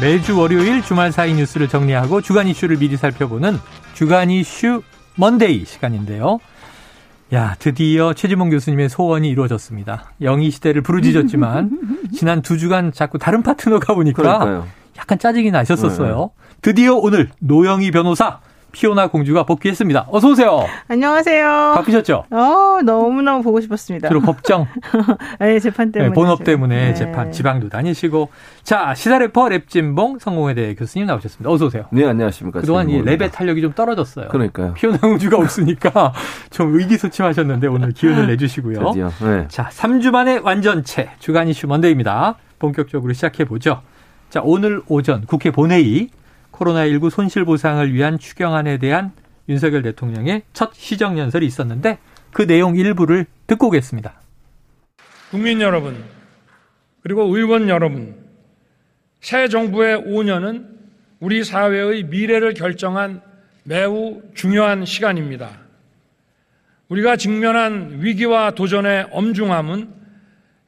매주 월요일 주말 사이 뉴스를 정리하고 주간 이슈를 미리 살펴보는 주간 이슈 먼데이 시간인데요. 야, 드디어 최지봉 교수님의 소원이 이루어졌습니다. 영희 시대를 부르짖었지만 지난 두 주간 자꾸 다른 파트너가 오니까 그러니까요. 약간 짜증이 나셨었어요. 네. 드디어 오늘 노영희 변호사 피오나 공주가 복귀했습니다. 어서 오세요. 안녕하세요. 바쁘셨죠? 어, 너무너무 보고 싶었습니다. 주로 법정. 네, 재판 때문에. 네, 본업 때문에 네. 재판 지방도 다니시고. 자, 시사 래퍼 랩진봉 성공회대 교수님 나오셨습니다. 어서 오세요. 네, 안녕하십니까. 그동안 이 랩의 탄력이 좀 떨어졌어요. 그러니까요. 피오나 공주가 없으니까 좀 의기소침하셨는데 오늘 기운을 내주시고요. 드디어. 네. 자, 3주 만에 완전체 주간 이슈 먼데입니다. 본격적으로 시작해 보죠. 자, 오늘 오전 국회 본회의 코로나19 손실보상을 위한 추경안에 대한 윤석열 대통령의 첫 시정연설이 있었는데 그 내용 일부를 듣고 오겠습니다. 국민 여러분, 그리고 의원 여러분, 새 정부의 5년은 우리 사회의 미래를 결정한 매우 중요한 시간입니다. 우리가 직면한 위기와 도전의 엄중함은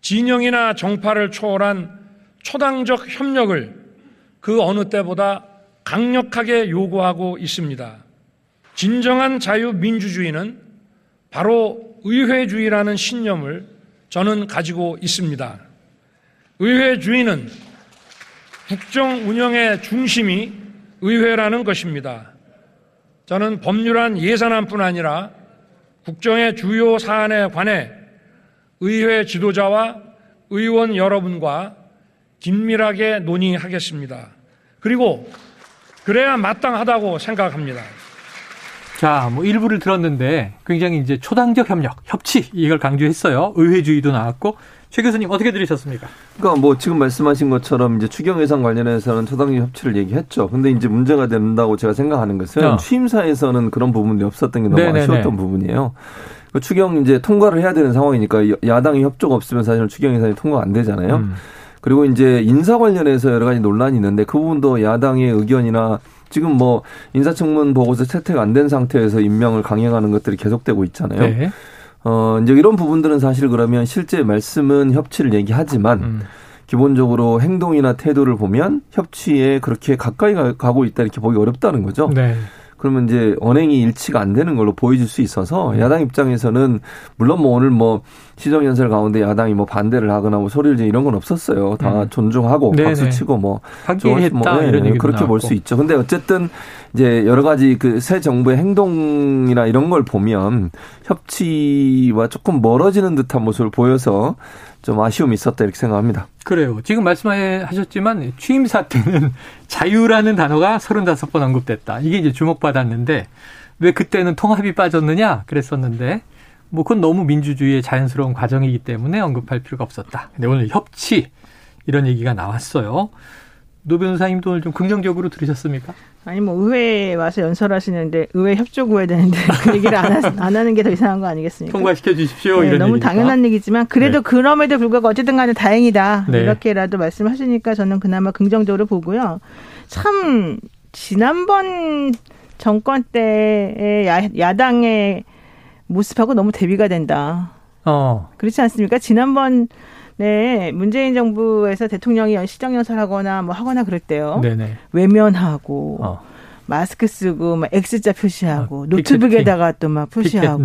진영이나 정파를 초월한 초당적 협력을 그 어느 때보다 강력하게 요구하고 있습니다. 진정한 자유민주주의는 바로 의회주의라는 신념을 저는 가지고 있습니다. 의회주의는 국정 운영의 중심이 의회라는 것입니다. 저는 법률안 예산안뿐 아니라 국정의 주요 사안에 관해 의회 지도자와 의원 여러분과 긴밀하게 논의하겠습니다. 그리고 그래야 마땅하다고 생각합니다. 자, 뭐 일부를 들었는데 굉장히 이제 초당적 협력, 협치 이걸 강조했어요. 의회주의도 나왔고 최 교수님 어떻게 들으셨습니까? 그러니까 뭐 지금 말씀하신 것처럼 이제 추경 예산 관련해서는 초당적 협치를 얘기했죠. 근데 이제 문제가 된다고 제가 생각하는 것은 어. 취임사에서는 그런 부분이 없었던 게 너무 네네네. 아쉬웠던 부분이에요. 그 추경 이제 통과를 해야 되는 상황이니까 야당이 협조가 없으면 사실은 추경 예산이 통과 안 되잖아요. 음. 그리고 이제 인사 관련해서 여러 가지 논란이 있는데 그 부분도 야당의 의견이나 지금 뭐 인사청문 보고서 채택 안 된 상태에서 임명을 강행하는 것들이 계속되고 있잖아요. 네. 어, 이제 이런 부분들은 사실 그러면 실제 말씀은 협치를 얘기하지만 음. 기본적으로 행동이나 태도를 보면 협치에 그렇게 가까이 가 고 있다 이렇게 보기 어렵다는 거죠. 네. 그러면 이제 언행이 일치가 안 되는 걸로 보여질 수 있어서 음. 야당 입장에서는 물론 뭐 오늘 뭐 시정 연설 가운데 야당이 뭐 반대를 하거나 뭐 소리를 지르 이런 건 없었어요. 다 음. 존중하고 네네. 박수 치고 뭐 하기했다 뭐, 네, 이런 얘기 그렇게 볼 수 있죠. 근데 어쨌든 이제 여러 가지 그 새 정부의 행동이나 이런 걸 보면 협치와 조금 멀어지는 듯한 모습을 보여서 좀 아쉬움이 있었다 이렇게 생각합니다. 그래요. 지금 말씀하셨지만 취임사 때는 자유라는 단어가 35번 언급됐다. 이게 이제 주목받았는데 왜 그때는 통합이 빠졌느냐 그랬었는데 뭐 그건 너무 민주주의의 자연스러운 과정이기 때문에 언급할 필요가 없었다. 근데 오늘 협치 이런 얘기가 나왔어요. 노 변호사님도 오늘 좀 긍정적으로 들으셨습니까? 아니 뭐 의회에 와서 연설하시는데 의회 협조 구해야 되는데 그 얘기를 안, 하, 안 하는 게 더 이상한 거 아니겠습니까? 통과시켜 주십시오. 네, 이런 너무 얘기니까. 당연한 얘기지만 그래도 네. 그럼에도 불구하고 어쨌든 간에 다행이다. 네. 이렇게라도 말씀하시니까 저는 그나마 긍정적으로 보고요. 참 지난번 정권 때의 야, 야당의 모습하고 너무 대비가 된다. 어. 그렇지 않습니까? 지난번 네, 문재인 정부에서 대통령이 시정연설하거나 뭐 하거나 그럴 때요. 네네. 외면하고 어. 마스크 쓰고 막 X자 표시하고 어, 노트북에다가 또 막 표시하고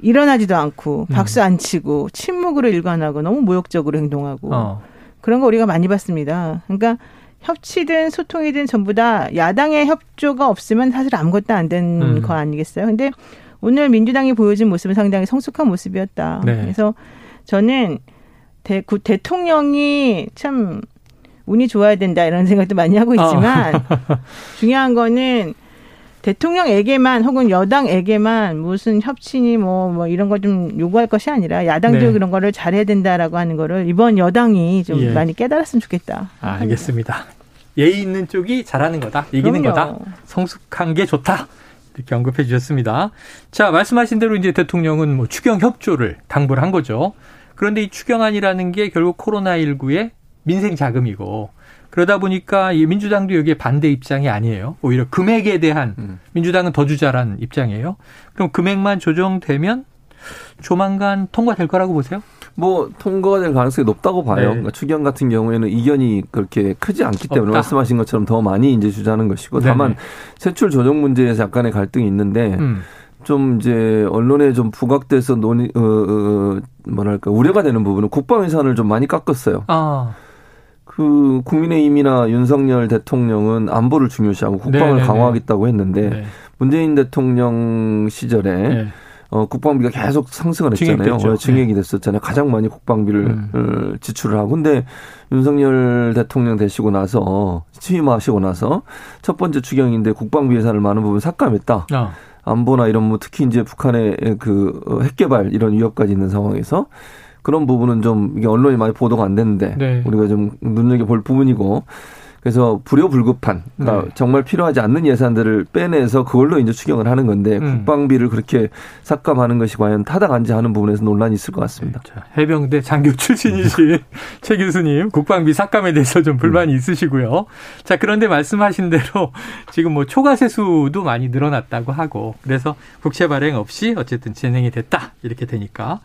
일어나지도 않고 음. 박수 안 치고 침묵으로 일관하고 너무 모욕적으로 행동하고 어. 그런 거 우리가 많이 봤습니다. 그러니까 협치든 소통이든 전부 다 야당의 협조가 없으면 사실 아무것도 안 된거 음. 아니겠어요? 근데 오늘 민주당이 보여준 모습은 상당히 성숙한 모습이었다. 네. 그래서 저는 대, 구, 대통령이 참 운이 좋아야 된다 이런 생각도 많이 하고 있지만 어. 중요한 거는 대통령에게만 혹은 여당에게만 무슨 협치니 뭐, 뭐 이런 거 좀 요구할 것이 아니라 야당도 네. 그런 거를 잘해야 된다라고 하는 거를 이번 여당이 좀 예. 많이 깨달았으면 좋겠다. 아, 알겠습니다. 예의 있는 쪽이 잘하는 거다. 이기는 그럼요. 거다. 성숙한 게 좋다. 이렇게 언급해 주셨습니다. 자, 말씀하신 대로 이제 대통령은 뭐 추경 협조를 당부를 한 거죠. 그런데 이 추경안이라는 게 결국 코로나19의 민생 자금이고 그러다 보니까 이 민주당도 여기에 반대 입장이 아니에요. 오히려 금액에 대한 음. 민주당은 더 주자란 입장이에요. 그럼 금액만 조정되면 조만간 통과될 거라고 보세요? 뭐 통과가 될 가능성이 높다고 봐요. 네. 그러니까 추경 같은 경우에는 이견이 그렇게 크지 않기 때문에 없다. 말씀하신 것처럼 더 많이 이제 주자는 것이고 다만 네네. 세출 조정 문제에서 약간의 갈등이 있는데 음. 좀 이제 언론에 좀 부각돼서 논의 어, 어 뭐랄까 우려가 되는 부분은 국방 예산을 좀 많이 깎았어요. 아. 그 국민의힘이나 윤석열 대통령은 안보를 중요시하고 국방을 네네네. 강화하겠다고 했는데 네. 문재인 대통령 시절에 네. 어, 국방비가 계속 상승을 했잖아요. 어, 증액이 됐었잖아요. 가장 많이 국방비를 음. 어, 지출을 하고. 근데 윤석열 대통령 되시고 나서 취임하시고 나서 첫 번째 추경인데 국방비 예산을 많은 부분 삭감했다. 어. 안보나 이런 뭐 특히 이제 북한의 그 어, 핵개발 이런 위협까지 있는 상황에서 그런 부분은 좀 이게 언론이 많이 보도가 안 됐는데 네. 우리가 좀 눈여겨 볼 부분이고 그래서 불효불급한 그러니까 네. 정말 필요하지 않는 예산들을 빼내서 그걸로 이제 추경을 하는 건데 음. 국방비를 그렇게 삭감하는 것이 과연 타당한지 하는 부분에서 논란이 있을 것 같습니다. 자, 해병대 장교 출신이신 최 교수님 국방비 삭감에 대해서 좀 불만이 음. 있으시고요. 자 그런데 말씀하신 대로 지금 뭐 초과 세수도 많이 늘어났다고 하고 그래서 국채 발행 없이 어쨌든 진행이 됐다 이렇게 되니까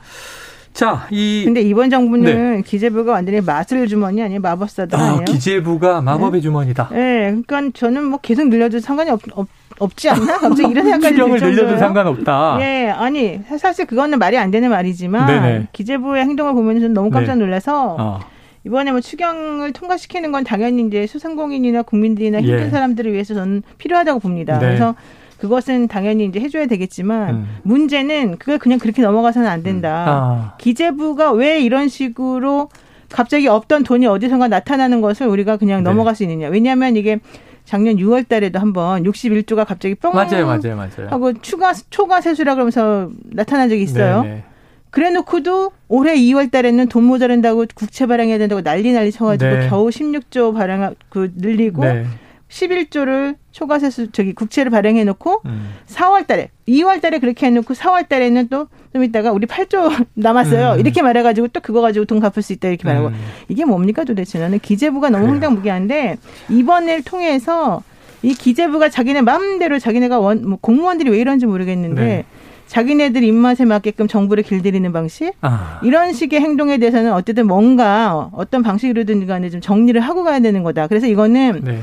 자, 이 근데 이번 정부는 네. 기재부가 완전히 마술 주머니 아니에요? 마법사들 아, 아니에요? 기재부가 마법의 네. 주머니다. 네, 그러니까 저는 뭐 계속 늘려도 상관이 없, 없 없지 않나? 갑자기 이런 생각이 들정도요 늘려도 상관없다. 예, 아니 사실 그거는 말이 안 되는 말이지만 네네. 기재부의 행동을 보면 저는 너무 깜짝 네. 놀라서 네. 어. 이번에 뭐 추경을 통과시키는 건 당연히 이제 소상공인이나 국민들이나 힘든 예. 사람들을 위해서 저는 필요하다고 봅니다. 네. 그래서 그것은 당연히 이제 해줘야 되겠지만 음. 문제는 그걸 그냥 그렇게 넘어가서는 안 된다. 음. 아. 기재부가 왜 이런 식으로 갑자기 없던 돈이 어디선가 나타나는 것을 우리가 그냥 네. 넘어갈 수 있느냐. 왜냐하면 이게 작년 6월 달에도 한번 61조가 갑자기 뻥 맞아요, 맞아요, 맞아요. 하고 추가 초과 세수라 그러면서 나타난 적이 있어요. 네네. 네. 그래 놓고도 올해 2월 달에는 돈 모자란다고 국채 발행해야 된다고 난리 난리 쳐가지고 네. 겨우 16조 발행 그 늘리고 네. 11조를 초과세수 저기 국채를 발행해 놓고 음. 4월 달에 2월 달에 그렇게 해 놓고 4월 달에는 또좀 있다가 우리 8조 남았어요. 음. 이렇게 말해 가지고 또 그거 가지고 돈 갚을 수 있다 이렇게 말하고 음. 이게 뭡니까 도대체 나는 기재부가 너무 황당무계한데 이번을 통해서 이 기재부가 자기네 마음대로 자기네가 원, 뭐 공무원들이 왜 이런지 모르겠는데 네. 자기네들 입맛에 맞게끔 정부를 길들이는 방식 아. 이런 식의 행동에 대해서는 어쨌든 뭔가 어떤 방식으로든 간에 좀 정리를 하고 가야 되는 거다. 그래서 이거는 네.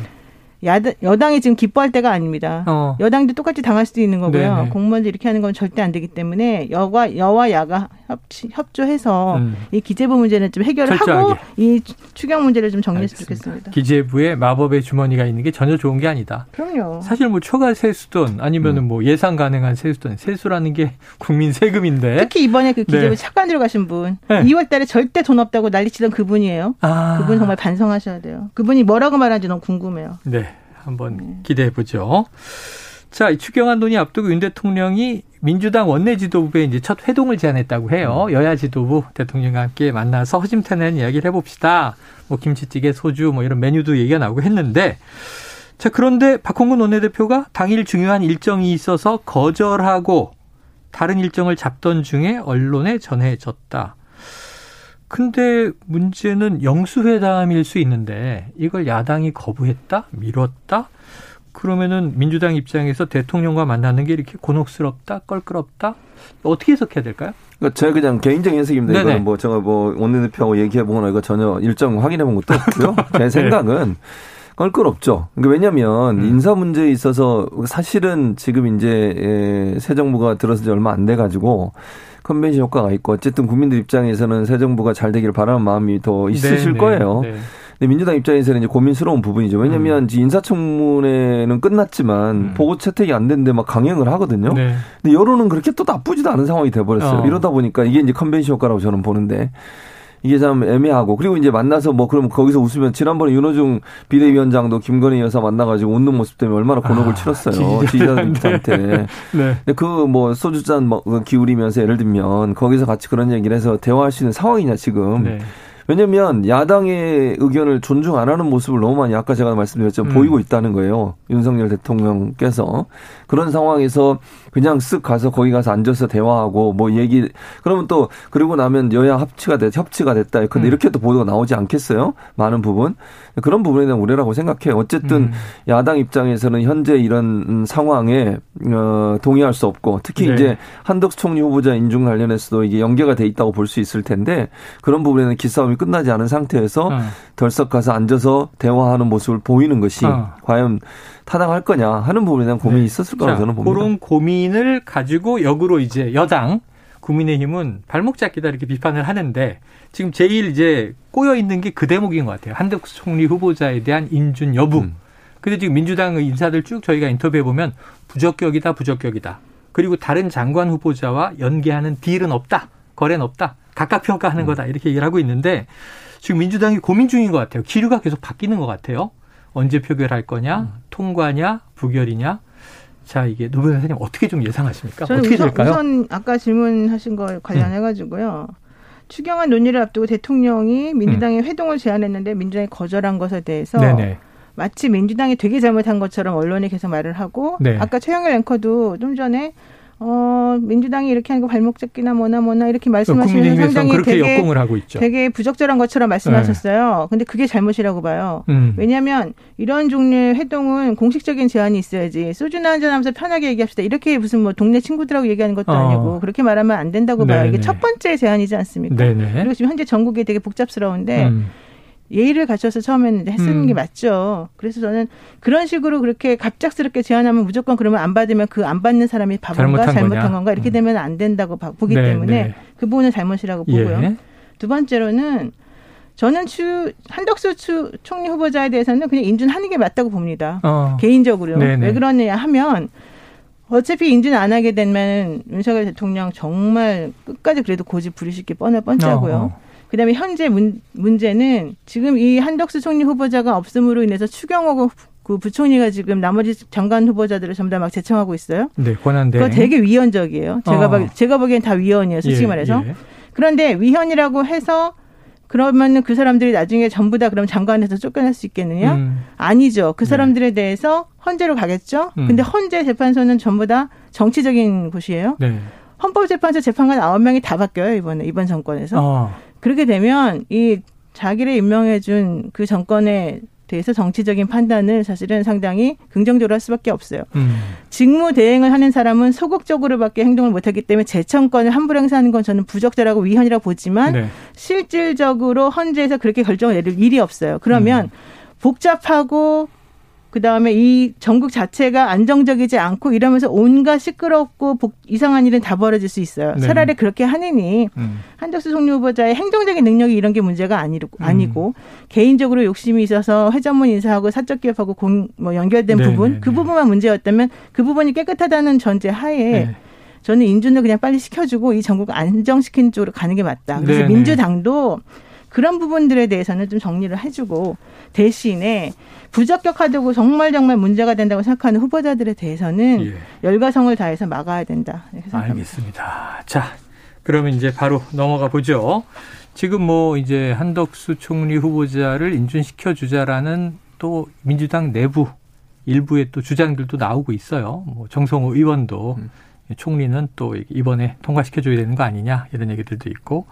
야당, 여당이 지금 기뻐할 때가 아닙니다. 어. 여당도 똑같이 당할 수도 있는 거고요. 네네. 공무원들 이렇게 하는 건 절대 안 되기 때문에 여과 여와 야가 협치, 협조해서 음. 이 기재부 문제는 좀 해결을 철저하게. 하고 이 추경 문제를 좀 정리했으면 좋겠습니다. 기재부에 마법의 주머니가 있는 게 전혀 좋은 게 아니다. 그럼요. 사실 뭐 초과 세수돈 아니면은 음. 뭐 예상 가능한 세수돈 세수라는 게 국민 세금인데 특히 이번에 그 기재부 네. 착관 들어가신 분 네. 2월달에 절대 돈 없다고 난리치던 그분이에요. 아. 그분 정말 반성하셔야 돼요. 그분이 뭐라고 말하는지 너무 궁금해요. 네. 한번 네. 기대해 보죠. 자, 추경안 논의 앞두고 윤 대통령이 민주당 원내 지도부에 이제 첫 회동을 제안했다고 해요. 음. 여야 지도부 대통령과 함께 만나서 허심탄회한 이야기를 해봅시다. 뭐 김치찌개, 소주 뭐 이런 메뉴도 얘기가 나오고 했는데 자, 그런데 박홍근 원내대표가 당일 중요한 일정이 있어서 거절하고 다른 일정을 잡던 중에 언론에 전해졌다. 근데 문제는 영수회담일 수 있는데 이걸 야당이 거부했다? 미뤘다? 그러면은 민주당 입장에서 대통령과 만나는 게 이렇게 곤혹스럽다, 껄끄럽다? 어떻게 해석해야 될까요? 그러니까 제가 그냥 개인적인 해석입니다. 네네. 이거는 뭐 제가 뭐 원내대표하고 얘기해 보거나 이거 전혀 일정 확인해 본 것도 없고요. 제 네. 생각은 껄끄럽죠. 그러니까 왜냐하면 음. 인사 문제에 있어서 사실은 지금 이제 새 정부가 들어서 지 얼마 안 돼 가지고 컨벤션 효과가 있고 어쨌든 국민들 입장에서는 새 정부가 잘 되기를 바라는 마음이 더 있으실 네, 네 거예요. 네, 네. 근데 민주당 입장에서는 이제 고민스러운 부분이죠. 왜냐하면 음. 인사청문회는 끝났지만 음. 보고 채택이 안 됐는데 막 강행을 하거든요. 네. 근데 여론은 그렇게 또 나쁘지도 않은 상황이 돼버렸어요. 어. 이러다 보니까 이게 이제 컨벤션 효과라고 저는 보는데 이게 참 애매하고 그리고 이제 만나서 뭐 그럼 거기서 웃으면 지난번에 윤호중 비대위원장도 김건희 여사 만나가지고 웃는 모습 때문에 얼마나 곤혹을 아, 치렀어요 지지자들한테. 네. 네. 그뭐 소주잔 뭐 기울이면서 예를 들면 거기서 같이 그런 얘기를 해서 대화할 수 있는 상황이냐 지금. 네. 왜냐면 야당의 의견을 존중 안 하는 모습을 너무 많이 아까 제가 말씀드렸지만 음. 보이고 있다는 거예요. 윤석열 대통령께서 그런 상황에서 그냥 쓱 가서 거기 가서 앉아서 대화하고 뭐 얘기 그러면 또 그리고 나면 여야 합치가 됐 협치가 됐다. 근데 음. 이렇게 또 보도가 나오지 않겠어요? 많은 부분 그런 부분에 대한 우려라고 생각해요. 어쨌든 음. 야당 입장에서는 현재 이런 상황에 어, 동의할 수 없고 특히 네. 이제 한덕수 총리 후보자 인중 관련해서도 이게 연계가 돼 있다고 볼 수 있을 텐데 그런 부분에는 기싸움이 끝나지 않은 상태에서 어. 덜썩 가서 앉아서 대화하는 모습을 보이는 것이 어. 과연 타당할 거냐 하는 부분에 대한 고민이 네. 있었을 거라고 저는 봅니다. 그런 고민을 가지고 역으로 이제 여당 국민의힘은 발목 잡기다 이렇게 비판을 하는데 지금 제일 이제 꼬여 있는 게 그 대목인 것 같아요. 한덕수 총리 후보자에 대한 인준 여부. 음. 근데 지금 민주당 인사들 쭉 저희가 인터뷰해 보면 부적격이다, 부적격이다. 그리고 다른 장관 후보자와 연계하는 딜은 없다. 거래는 없다. 각각 평가하는 음. 거다. 이렇게 얘기를 하고 있는데 지금 민주당이 고민 중인 것 같아요. 기류가 계속 바뀌는 것 같아요. 언제 표결할 거냐, 음. 통과냐, 부결이냐. 자, 이게 노변 선생님 어떻게 좀 예상하십니까? 어떻게 우선, 될까요? 우선 아까 질문하신 거 관련해 가지고요. 음. 추경안 논의를 앞두고 대통령이 민주당의 음. 회동을 제안했는데 민주당이 거절한 것에 대해서 네네. 마치 민주당이 되게 잘못한 것처럼 언론이 계속 말을 하고 네. 아까 최영일 앵커도 좀 전에 어, 민주당이 이렇게 하는 거 발목 잡기나 뭐나 뭐나 이렇게 말씀하시는 상당히 되게, 역공을 하고 있죠. 되게 부적절한 것처럼 말씀하셨어요. 네. 근데 그게 잘못이라고 봐요. 음. 왜냐하면 이런 종류의 회동은 공식적인 제안이 있어야지 소주나 한잔 하면서 편하게 얘기합시다. 이렇게 무슨 뭐 동네 친구들하고 얘기하는 것도 어. 아니고 그렇게 말하면 안 된다고 봐요. 이게 첫 번째 제안이지 않습니까? 네네. 그리고 지금 현재 전국이 되게 복잡스러운데 음. 예의를 갖춰서 처음에는 했쓰는 음. 게 맞죠. 그래서 저는 그런 식으로 그렇게 갑작스럽게 제안하면 무조건 그러면 안 받으면 그 안 받는 사람이 바본가 잘못한, 잘못한 건가 이렇게 음. 되면 안 된다고 보기 네, 때문에 네. 그 부분은 잘못이라고 보고요. 예. 두 번째로는 저는 추 한덕수 추 총리 후보자에 대해서는 그냥 인준하는 게 맞다고 봅니다. 어. 개인적으로요. 네네. 네. 왜 그러느냐 하면 어차피 인준 안 하게 되면 윤석열 대통령 정말 끝까지 그래도 고집 부리실 게 뻔해 뻔짜고요. 어. 어. 그다음에 현재 문, 문제는 지금 이 한덕수 총리 후보자가 없음으로 인해서 추경호 그 부총리가 지금 나머지 장관 후보자들을 전부 다 막 제청하고 있어요. 네, 권한대. 그거 되게 위헌적이에요. 제가 어. 봐, 제가 보기엔 다 위헌이에요, 솔직히 예, 말해서. 예. 그런데 위헌이라고 해서 그러면은 그 사람들이 나중에 전부 다 그럼 장관에서 쫓겨날 수 있겠느냐? 음. 아니죠. 그 네. 사람들에 네. 대해서 헌재로 가겠죠. 음. 근데 헌재 재판소는 전부 다 정치적인 곳이에요. 네. 헌법재판소 재판관 아홉 명이다 바뀌어요, 이번에 이번 정권에서. 어. 그렇게 되면 이 자기를 임명해준 그 정권에 대해서 정치적인 판단을 사실은 상당히 긍정적으로 할 수밖에 없어요. 음. 직무 대행을 하는 사람은 소극적으로밖에 행동을 못하기 때문에 재청권을 함부로 행사하는 건 저는 부적절하고 위헌이라고 보지만 네. 실질적으로 헌재에서 그렇게 결정을 내릴 일이 없어요. 그러면 음. 복잡하고 그 다음에 이 전국 자체가 안정적이지 않고 이러면서 온갖 시끄럽고 복, 이상한 일은 다 벌어질 수 있어요. 네. 차라리 그렇게 하느니 음. 한덕수 총리 후보자의 행정적인 능력이 이런 게 문제가 아니고, 음. 아니고 개인적으로 욕심이 있어서 회전문 인사하고 사적 기업하고 공, 뭐 연결된 네. 부분 네. 그 네. 부분만 문제였다면 그 부분이 깨끗하다는 전제 하에 네. 저는 인준을 그냥 빨리 시켜주고 이 전국 안정시키는 쪽으로 가는 게 맞다. 그래서 네, 민주당도 그런 부분들에 대해서는 좀 정리를 해주고 대신에 부적격하다고 정말 정말 문제가 된다고 생각하는 후보자들에 대해서는 예. 열과성을 다해서 막아야 된다. 알겠습니다. 자, 그러면 이제 바로 넘어가 보죠. 지금 뭐 이제 한덕수 총리 후보자를 인준시켜 주자라는 또 민주당 내부 일부의 또 주장들도 나오고 있어요. 뭐 정성호 의원도 음. 총리는 또 이번에 통과시켜 줘야 되는 거 아니냐 이런 얘기들도 있고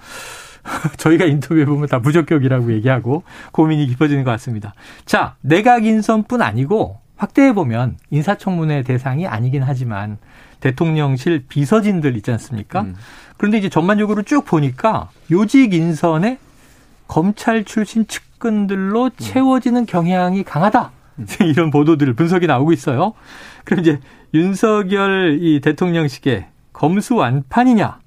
저희가 인터뷰해 보면 다 무적격이라고 얘기하고 고민이 깊어지는 것 같습니다. 자, 내각 인선뿐 아니고 확대해 보면 인사청문회 대상이 아니긴 하지만 대통령실 비서진들 있지 않습니까? 음. 그런데 이제 전반적으로 쭉 보니까 요직 인선에 검찰 출신 측근들로 음. 채워지는 경향이 강하다. 음. 이런 보도들 분석이 나오고 있어요. 그럼 이제 윤석열 이 대통령식의 검수 완판이냐?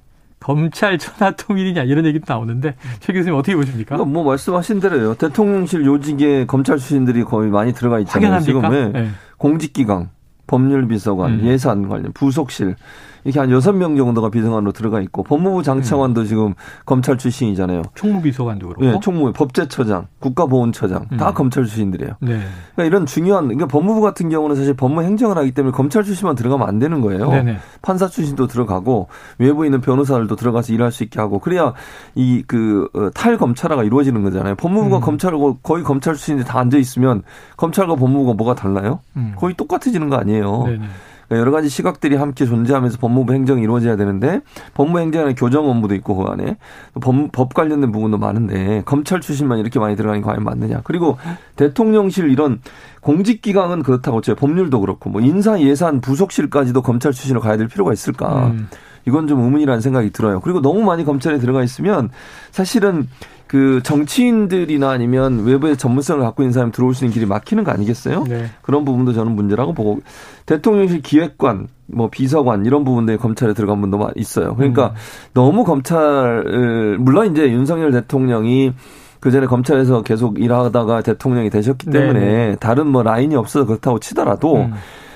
검찰 천하 통일이냐 이런 얘기도 나오는데 최 교수님 어떻게 보십니까? 그러니까 뭐 말씀하신 대로요. 대통령실 요직에 검찰 출신들이 거의 많이 들어가 있잖아요. 지금 네. 공직기강, 법률비서관, 음. 예산 관련, 부속실 이렇게 한 여섯 명 정도가 비서관으로 들어가 있고 법무부 장차관도 음. 지금 검찰 출신이잖아요. 총무비서관도 그렇고. 네, 총무, 법제처장, 국가보훈처장 다 음. 검찰 출신들이에요. 네. 그러니까 이런 중요한 그러니까 법무부 같은 경우는 사실 법무 행정을 하기 때문에 검찰 출신만 들어가면 안 되는 거예요. 네네. 판사 출신도 들어가고 외부에 있는 변호사들도 들어가서 일할 수 있게 하고 그래야 이 그 탈검찰화가 이루어지는 거잖아요. 법무부가 음. 검찰하고 거의 검찰 출신이 다 앉아 있으면 검찰과 법무부가 뭐가 달라요? 음. 거의 똑같아지는 거 아니에요. 네네. 그러니까 여러 가지 시각들이 함께 존재하면서 법무부 행정이 이루어져야 되는데 법무 행정에는 교정 업무도 있고 그 안에 법, 법 관련된 부분도 많은데 검찰 출신만 이렇게 많이 들어가는 게 과연 맞느냐. 그리고 대통령실 이런 공직기강은 그렇다고 쳐요. 법률도 그렇고 뭐 인사 예산 부속실까지도 검찰 출신으로 가야 될 필요가 있을까. 음. 이건 좀 의문이라는 생각이 들어요. 그리고 너무 많이 검찰에 들어가 있으면 사실은 그 정치인들이나 아니면 외부의 전문성을 갖고 있는 사람이 들어올 수 있는 길이 막히는 거 아니겠어요? 네. 그런 부분도 저는 문제라고 보고 대통령실 기획관, 뭐 비서관 이런 부분들이 검찰에 들어간 분도 있어요. 그러니까 음. 너무 검찰을 물론 이제 윤석열 대통령이 그 전에 검찰에서 계속 일하다가 대통령이 되셨기 때문에 네. 다른 뭐 라인이 없어서 그렇다고 치더라도 음.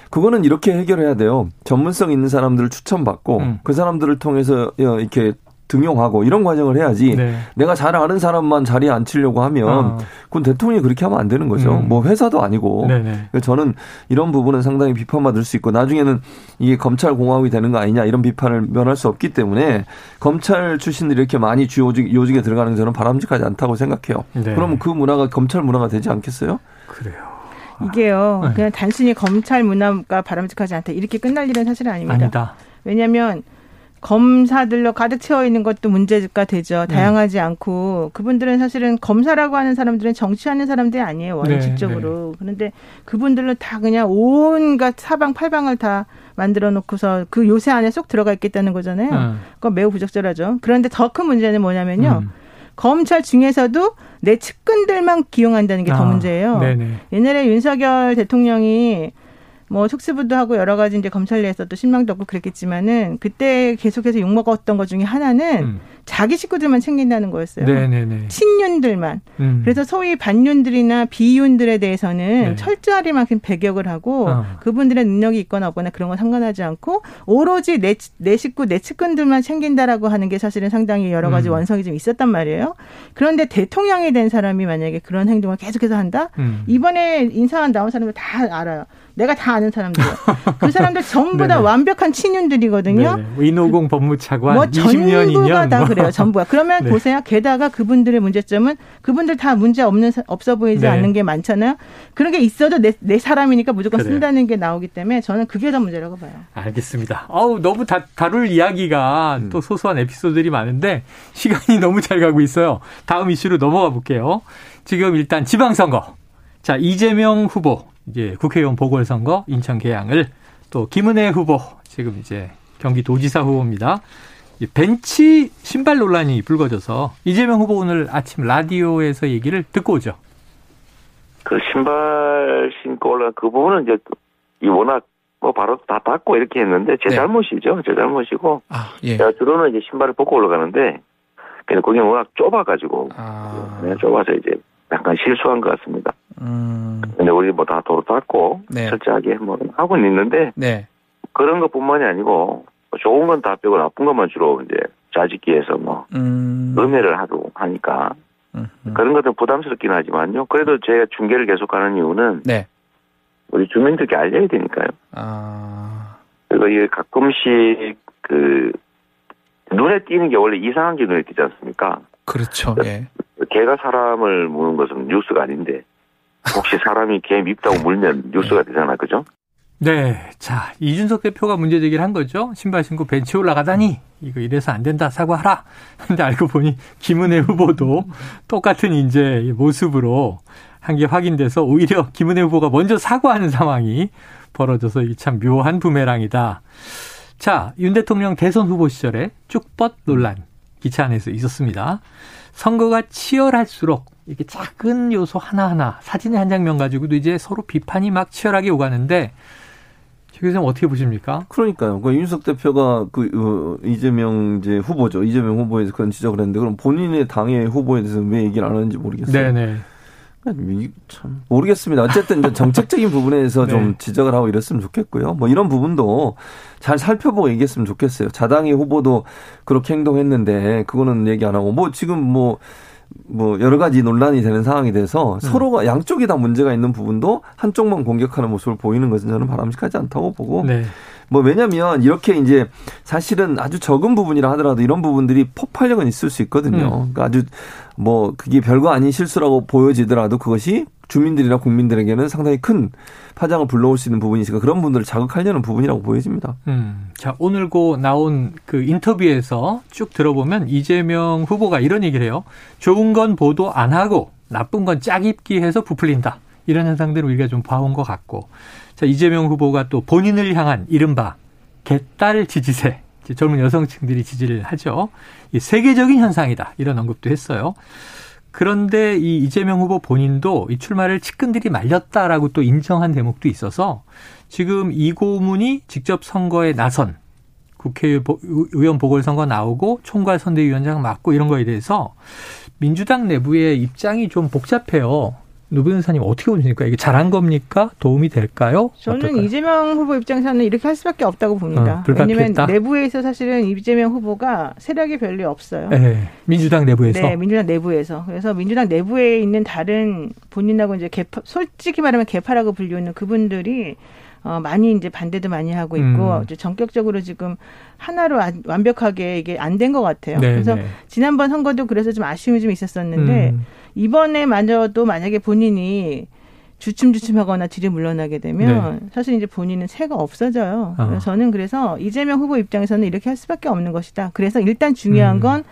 그거는 이렇게 해결해야 돼요. 전문성 있는 사람들을 추천받고 음. 그 사람들을 통해서 이렇게 등용하고 이런 과정을 해야지 네. 내가 잘 아는 사람만 자리에 앉히려고 하면 어. 그건 대통령이 그렇게 하면 안 되는 거죠. 음. 뭐 회사도 아니고. 네네. 저는 이런 부분은 상당히 비판받을 수 있고 나중에는 이게 검찰 공화국이 되는 거 아니냐 이런 비판을 면할 수 없기 때문에 검찰 출신들이 이렇게 많이 주요 요직에 들어가는 게 저는 바람직하지 않다고 생각해요. 네. 그러면 그 문화가 검찰 문화가 되지 않겠어요? 그래요. 이게요. 네. 그냥 단순히 검찰 문화가 바람직하지 않다 이렇게 끝날 일은 사실 아닙니다. 아니다. 왜냐하면 검사들로 가득 채워 있는 것도 문제가 되죠. 네. 다양하지 네. 않고 그분들은 사실은 검사라고 하는 사람들은 정치하는 사람들이 아니에요. 원칙적으로. 네, 네. 그런데 그분들은 다 그냥 온갖 사방 팔방을 다 만들어 놓고서 그 요새 안에 쏙 들어가 있겠다는 거잖아요. 음. 그건 매우 부적절하죠. 그런데 더 큰 문제는 뭐냐면요. 음. 검찰 중에서도 내 측근들만 기용한다는 게더 아, 문제예요. 네네. 옛날에 윤석열 대통령이 뭐 특수부도 하고 여러 가지 이제 검찰 내에서 도 신망도 없고 그랬겠지만은 그때 계속해서 욕 먹었던 것 중에 하나는 음. 자기 식구들만 챙긴다는 거였어요. 네네네. 친윤들만. 음. 그래서 소위 반윤들이나 비윤들에 대해서는 네. 철저하게 만큼 배격을 하고 어. 그분들의 능력이 있거나 없거나 그런 건 상관하지 않고 오로지 내, 내 식구, 내 측근들만 챙긴다라고 하는 게 사실은 상당히 여러 가지 음. 원성이 좀 있었단 말이에요. 그런데 대통령이 된 사람이 만약에 그런 행동을 계속해서 한다? 음. 이번에 인사한 나온 사람들 다 알아요. 내가 다 아는 사람들이에요. 그 사람들 전부 다 완벽한 친윤들이거든요. 네네. 이노공 법무차관 뭐 20년 전부가 다 뭐. 그래요. 전부가. 그러면 네. 보세요. 게다가 그분들의 문제점은 그분들 다 문제 없는 없어 보이지 네. 않는 게 많잖아요. 그런 게 있어도 내, 내 사람이니까 무조건 그래요. 쓴다는 게 나오기 때문에 저는 그게 더 문제라고 봐요. 알겠습니다. 어우 너무 다, 다룰 이야기가 음. 또 소소한 에피소드들이 많은데 시간이 너무 잘 가고 있어요. 다음 이슈로 넘어가 볼게요. 지금 일단 지방선거. 자 이재명 후보 이제 국회의원 보궐선거 인천 개항을 또 김은혜 후보 지금 이제 경기도지사 후보입니다. 벤치 신발 논란이 불거져서 이재명 후보 오늘 아침 라디오에서 얘기를 듣고 오죠. 그 신발 신고 올라 그 부분은 이제 이 워낙 뭐 바로 다 닫고 이렇게 했는데 제 네. 잘못이죠. 제 잘못이고. 아, 예. 제가 주로는 이제 신발을 벗고 올라가는데 근데 거기 워낙 좁아가지고 아. 네, 좁아서 이제 약간 실수한 것 같습니다. 음. 근데 우리 뭐 다 도로 닦고 네. 철저하게 뭐 하고는 있는데 네. 그런 것뿐만이 아니고 좋은 건 다 빼고 나쁜 것만 주로 이제 자직기에서 뭐 음. 음해를 하고 하니까 음. 그런 것들 부담스럽긴 하지만요. 그래도 제가 중계를 계속하는 이유는 네. 우리 주민들께 알려야 되니까요. 아. 그리고 이게 가끔씩 그 눈에 띄는 게 원래 이상한 게 눈에 띄지 않습니까? 그렇죠. 예. 개가 사람을 무는 것은 뉴스가 아닌데 혹시 사람이 개 밉다고 물면 뉴스가 되잖아, 그죠? 네. 자, 이준석 대표가 문제 제기를 한 거죠. 신발 신고 벤치에 올라가다니, 이거 이래서 안 된다, 사과하라. 근데 알고 보니 김은혜 후보도 똑같은 이제 모습으로 한 게 확인돼서 오히려 김은혜 후보가 먼저 사과하는 상황이 벌어져서 이 참 묘한 부메랑이다. 자, 윤 대통령 대선 후보 시절에 쭉뻗 논란 기차 안에서 있었습니다. 선거가 치열할수록 이렇게 작은 요소 하나하나 사진의 한 장면 가지고도 이제 서로 비판이 막 치열하게 오가는데 최 교수님 어떻게 보십니까? 그러니까요. 그 윤석 대표가 그 어, 이재명 이제 후보죠. 이재명 후보에서 그런 지적을 했는데 그럼 본인의 당의 후보에 대해서 왜 얘기를 안 하는지 모르겠어요. 네네. 참 모르겠습니다. 어쨌든 정책적인 부분에서 네. 좀 지적을 하고 이랬으면 좋겠고요. 뭐 이런 부분도 잘 살펴보고 얘기했으면 좋겠어요. 자당의 후보도 그렇게 행동했는데 그거는 얘기 안 하고 뭐 지금 뭐 뭐 여러 가지 논란이 되는 상황이 돼서 음. 서로가 양쪽이 다 문제가 있는 부분도 한쪽만 공격하는 모습을 보이는 것은 저는 바람직하지 않다고 보고 네. 뭐 왜냐면 이렇게 이제 사실은 아주 적은 부분이라 하더라도 이런 부분들이 폭발력은 있을 수 있거든요. 음. 그러니까 아주 뭐 그게 별거 아닌 실수라고 보여지더라도 그것이 주민들이나 국민들에게는 상당히 큰 파장을 불러올 수 있는 부분이니까 그런 분들을 자극하려는 부분이라고 보여집니다. 음. 자, 오늘 고 나온 그 인터뷰에서 쭉 들어보면 이재명 후보가 이런 얘기를 해요. 좋은 건 보도 안 하고 나쁜 건 짝입기 해서 부풀린다. 이런 현상들을 우리가 좀 봐온 것 같고. 자, 이재명 후보가 또 본인을 향한 이른바 개딸 지지세. 젊은 여성층들이 지지를 하죠. 이 세계적인 현상이다. 이런 언급도 했어요. 그런데 이 이재명 후보 본인도 이 출마를 측근들이 말렸다라고 또 인정한 대목도 있어서 지금 이 고문이 직접 선거에 나선 국회의원 보궐선거 나오고 총괄 선대위원장 맡고 이런 거에 대해서 민주당 내부의 입장이 좀 복잡해요. 노 변호사님 어떻게 보십니까? 이게 잘한 겁니까? 도움이 될까요? 저는 어떨까요? 이재명 후보 입장에서는 이렇게 할 수밖에 없다고 봅니다. 어, 왜냐하면 내부에서 사실은 이재명 후보가 세력이 별로 없어요. 네, 민주당 내부에서. 네, 민주당 내부에서. 그래서 민주당 내부에 있는 다른 본인하고 이제 개파, 솔직히 말하면 개파라고 불리는 그분들이 어, 많이 이제 반대도 많이 하고 있고 음. 이제 전격적으로 지금 하나로 안, 완벽하게 이게 안 된 것 같아요. 네, 그래서 네. 지난번 선거도 그래서 좀 아쉬움이 좀 있었었는데 음. 이번에 만져도 만약에 본인이 주춤주춤하거나 뒤로 물러나게 되면 네. 사실 이제 본인은 새가 없어져요. 어. 저는 그래서 이재명 후보 입장에서는 이렇게 할 수밖에 없는 것이다. 그래서 일단 중요한 음. 건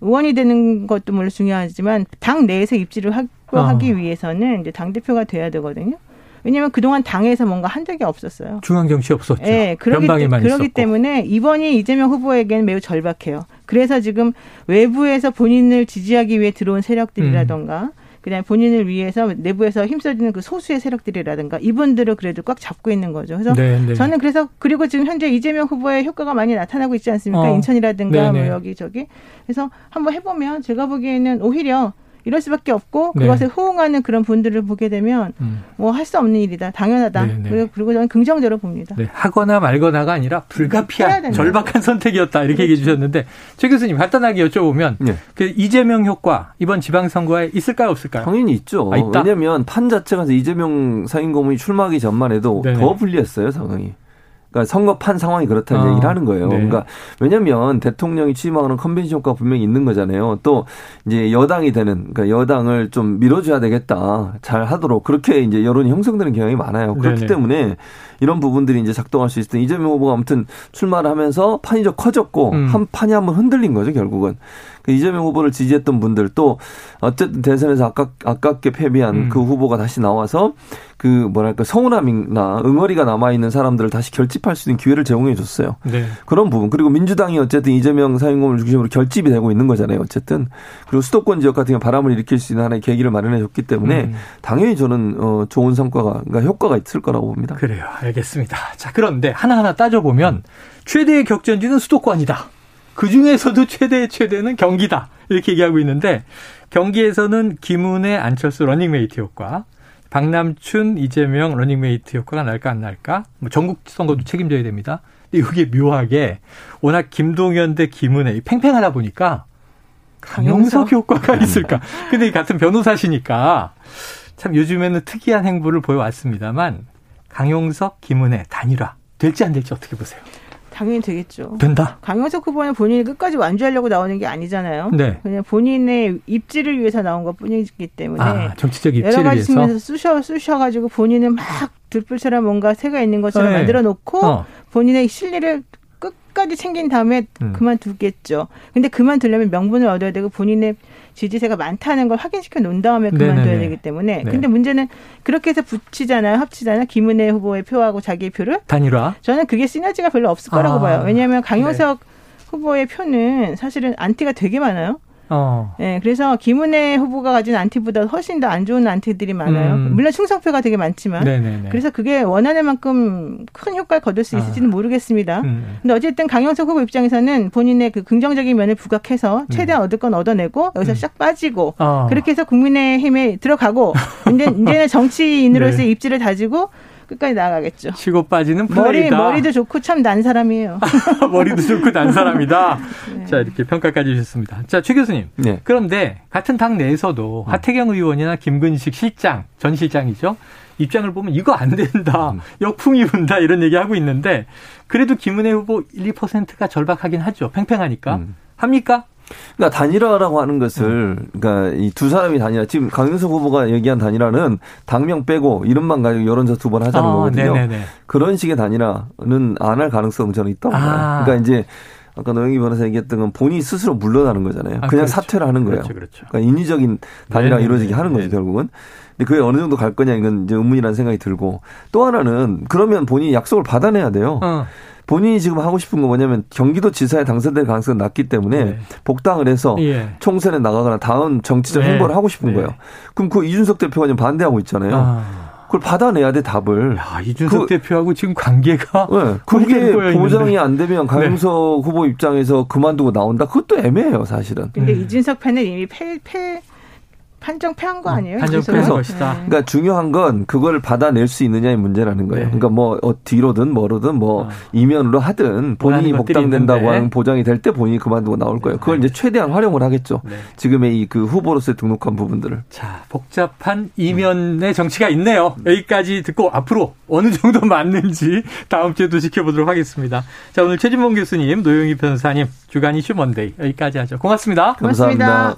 의원이 되는 것도 물론 중요하지만 당 내에서 입지를 확보하기 어. 위해서는 이제 당 대표가 돼야 되거든요. 왜냐하면 그동안 당에서 뭔가 한 적이 없었어요. 중앙 정치 없었죠. 네, 그러기, 그러기 때문에 이번이 이재명 후보에게는 매우 절박해요. 그래서 지금 외부에서 본인을 지지하기 위해 들어온 세력들이라던가 음. 그다음에 본인을 위해서 내부에서 힘써주는 그 소수의 세력들이라든가 이분들을 그래도 꽉 잡고 있는 거죠. 그래서 네네. 네. 저는 그래서 그리고 지금 현재 이재명 후보의 효과가 많이 나타나고 있지 않습니까? 어. 인천이라든가 네네. 뭐 여기 저기. 그래서 한번 해보면 제가 보기에는 오히려 이럴 수밖에 없고 네. 그것에 호응하는 그런 분들을 보게 되면 음. 뭐할 수 없는 일이다 당연하다 네, 네. 그리고, 그리고 저는 긍정적으로 봅니다. 네. 하거나 말거나가 아니라 불가피한 절박한 선택이었다 이렇게 그렇죠. 얘기해 주셨는데 최 교수님 간단하게 여쭤보면 네. 그 이재명 효과 이번 지방선거에 있을까요 없을까요? 당연히 있죠. 아, 왜냐하면 판 자체가 이재명 상임고문이 출마하기 전만 해도 네네. 더 불리했어요 상황이. 그러니까 선거판 상황이 그렇다는 어. 얘기를 하는 거예요. 네. 그러니까 왜냐하면 대통령이 취임하는 컨벤션 효과 분명히 있는 거잖아요. 또 이제 여당이 되는 그러니까 여당을 좀 밀어줘야 되겠다. 잘 하도록 그렇게 이제 여론이 형성되는 경향이 많아요. 그렇기 네네. 때문에 이런 부분들이 이제 작동할 수때 이재명 후보가 아무튼 출마를 하면서 판이 좀 커졌고 음. 한 판이 한번 흔들린 거죠 결국은. 그 이재명 후보를 지지했던 분들 또 어쨌든 대선에서 아깝, 아깝게 패배한 음. 그 후보가 다시 나와서 그 뭐랄까 서운함이나 응어리가 남아 있는 사람들을 다시 결집할 수 있는 기회를 제공해 줬어요. 네. 그런 부분 그리고 민주당이 어쨌든 이재명 사인공을 중심으로 결집이 되고 있는 거잖아요. 어쨌든 그리고 수도권 지역 같은 경우 바람을 일으킬 수 있는 하나의 계기를 마련해 줬기 때문에 음. 당연히 저는 어 좋은 성과가 그러니까 효과가 있을 거라고 봅니다. 그래요. 알겠습니다. 자 그런데 하나하나 따져 보면 최대의 격전지는 수도권이다. 그 중에서도 최대 최대는 경기다. 이렇게 얘기하고 있는데 경기에서는 김은혜, 안철수 러닝메이트 효과, 박남춘, 이재명 러닝메이트 효과가 날까 안 날까? 뭐 전국 선거도 책임져야 됩니다. 근데 이게 묘하게 워낙 김동연 대 김은혜 팽팽하다 보니까 강용석 효과가 있을까? 근데 같은 변호사시니까 참 요즘에는 특이한 행보를 보여왔습니다만 강용석, 김은혜 단일화 될지 안 될지 어떻게 보세요? 당연히 되겠죠. 된다. 강용석 후보는 본인이 끝까지 완주하려고 나오는 게 아니잖아요. 네. 그냥 본인의 입지를 위해서 나온 것 뿐이기 때문에 아, 정치적 입지를 여러 가지 측면에서 쑤셔 쑤셔가지고 본인은 막 들불처럼 뭔가 새가 있는 것처럼 네. 만들어 놓고 어. 본인의 실리를 끝까지 챙긴 다음에 음. 그만두겠죠. 근데 그만두려면 명분을 얻어야 되고 본인의 지지세가 많다는 걸 확인시켜 놓은 다음에 그만둬야 네네네. 되기 때문에. 네. 근데 문제는 그렇게 해서 붙이잖아요. 합치잖아요. 김은혜 후보의 표하고 자기의 표를. 단일화. 저는 그게 시너지가 별로 없을 거라고 아. 봐요. 왜냐하면 강효석 네. 후보의 표는 사실은 안티가 되게 많아요. 어. 네, 그래서 김은혜 후보가 가진 안티보다 훨씬 더 안 좋은 안티들이 많아요. 음. 물론 충성표가 되게 많지만. 네네네. 그래서 그게 원하는 만큼 큰 효과를 거둘 수 있을지는 아. 모르겠습니다. 음. 근데 어쨌든 강영석 후보 입장에서는 본인의 그 긍정적인 면을 부각해서 최대한 음. 얻을 건 얻어내고 여기서 음. 싹 빠지고 어. 그렇게 해서 국민의힘에 들어가고 이제 이제는 정치인으로서의 네. 입지를 다지고 끝까지 나아가겠죠. 치고 빠지는 플레이다. 머리, 머리도 좋고 참 난 사람이에요. 머리도 좋고 난 사람이다. 네. 자, 이렇게 평가까지 주셨습니다. 자, 최 교수님. 네. 그런데 같은 당 내에서도 음. 하태경 의원이나 김근식 실장, 전 실장이죠. 입장을 보면 이거 안 된다. 음. 역풍이 분다. 이런 얘기 하고 있는데 그래도 김은혜 후보 1, 2%가 절박하긴 하죠. 팽팽하니까. 음. 합니까? 그러니까 단일화라고 하는 것을 그러니까 이 두 사람이 단일화 지금 강윤석 후보가 얘기한 단일화는 당명 빼고 이름만 가지고 여론조사 두 번 하자는 아, 거거든요. 네네네. 그런 식의 단일화는 안 할 가능성은 저는 있다고 아. 봐요. 그러니까 이제 아까 노영희 변호사 얘기했던 건 본인이 스스로 물러나는 거잖아요. 아, 그냥 그렇죠. 사퇴를 하는 거예요. 그렇죠, 그렇죠. 그러니까 인위적인 단일화가 이루어지게 하는 거죠, 결국은. 근데 그게 어느 정도 갈 거냐 이건 이제 의문이라는 생각이 들고 또 하나는 그러면 본인이 약속을 받아내야 돼요. 어. 본인이 지금 하고 싶은 건 뭐냐면 경기도 지사에 당선될 가능성이 낮기 때문에 네. 복당을 해서 예. 총선에 나가거나 다음 정치적 네. 행보를 하고 싶은 네. 거예요. 그럼 그 이준석 대표가 지금 반대하고 있잖아요. 아. 그걸 받아내야 돼 답을. 야, 이준석 그, 대표하고 지금 관계가 네, 그게 보장이 안 되면 강영석 네. 후보 입장에서 그만두고 나온다. 그것도 애매해요, 사실은. 근데 음. 이준석 팬은 이미 패, 패 판정 패한 거 음, 아니에요? 판정 패한 것이다. 네. 그러니까 중요한 건 그걸 받아낼 수 있느냐의 문제라는 거예요. 네. 그러니까 뭐 어, 뒤로든 뭐로든 뭐 어. 이면으로 하든 본인이 복당된다고 하는 보장이 될 때 본인이 그만두고 나올 거예요. 그걸 이제 최대한 활용을 하겠죠. 네. 지금의 이 그 후보로서의 등록한 부분들을. 자, 복잡한 이면의 정치가 있네요. 여기까지 듣고 앞으로 어느 정도 맞는지 다음 주에도 지켜보도록 하겠습니다. 자, 오늘 최진봉 교수님, 노영희 변호사님, 주간 이슈 먼데이 여기까지 하죠. 고맙습니다. 고맙습니다. 감사합니다.